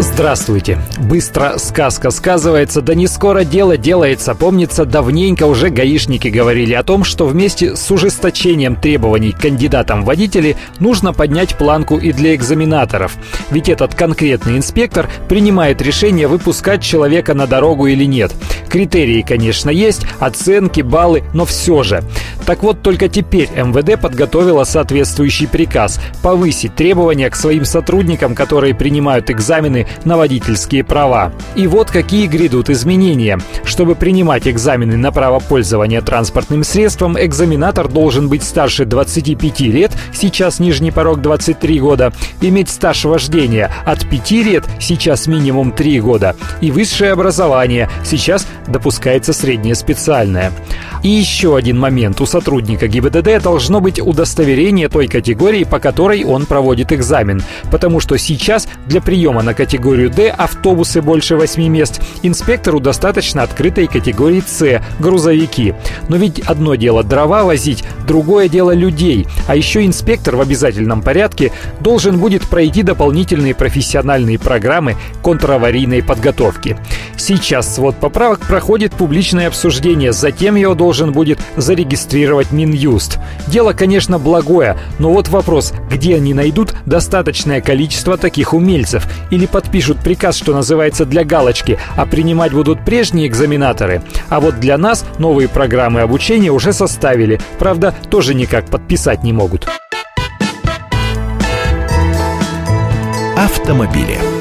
Здравствуйте. Быстро сказка сказывается, да не скоро дело делается. Помнится, давненько уже гаишники говорили о том, что вместе с ужесточением требований к кандидатам водители нужно поднять планку и для экзаменаторов. Ведь этот конкретный инспектор принимает решение, выпускать человека на дорогу или нет. Критерии, конечно, есть, оценки, баллы, но все же. Так вот, только теперь МВД подготовила соответствующий приказ повысить требования к своим сотрудникам, которые принимают экзамены на водительские права. И вот какие грядут изменения. Чтобы принимать экзамены на право пользования транспортным средством, экзаменатор должен быть старше 25 лет, сейчас нижний порог 23 года, иметь стаж вождения от 5 лет, сейчас минимум 3 года, и высшее образование, сейчас допускается среднее специальное. И еще один момент. У сотрудника ГИБДД должно быть удостоверение той категории, по которой он проводит экзамен. Потому что сейчас для приема на категорию D автобусы больше 8 мест инспектору достаточно открытой категории С – грузовики. Но ведь одно дело дрова возить, другое дело людей. А еще инспектор в обязательном порядке должен будет пройти дополнительные профессиональные программы контраварийной подготовки. Сейчас свод поправок проходит публичное обсуждение, затем его должен будет зарегистрировать Минюст. Дело, конечно, благое, но вот вопрос, где они найдут достаточное количество таких умельцев? Или подпишут приказ, что называется, для галочки, а принимать будут прежние экзаменаторы? А вот для нас новые программы обучения уже составили, правда, тоже никак подписать не могут. Автомобили.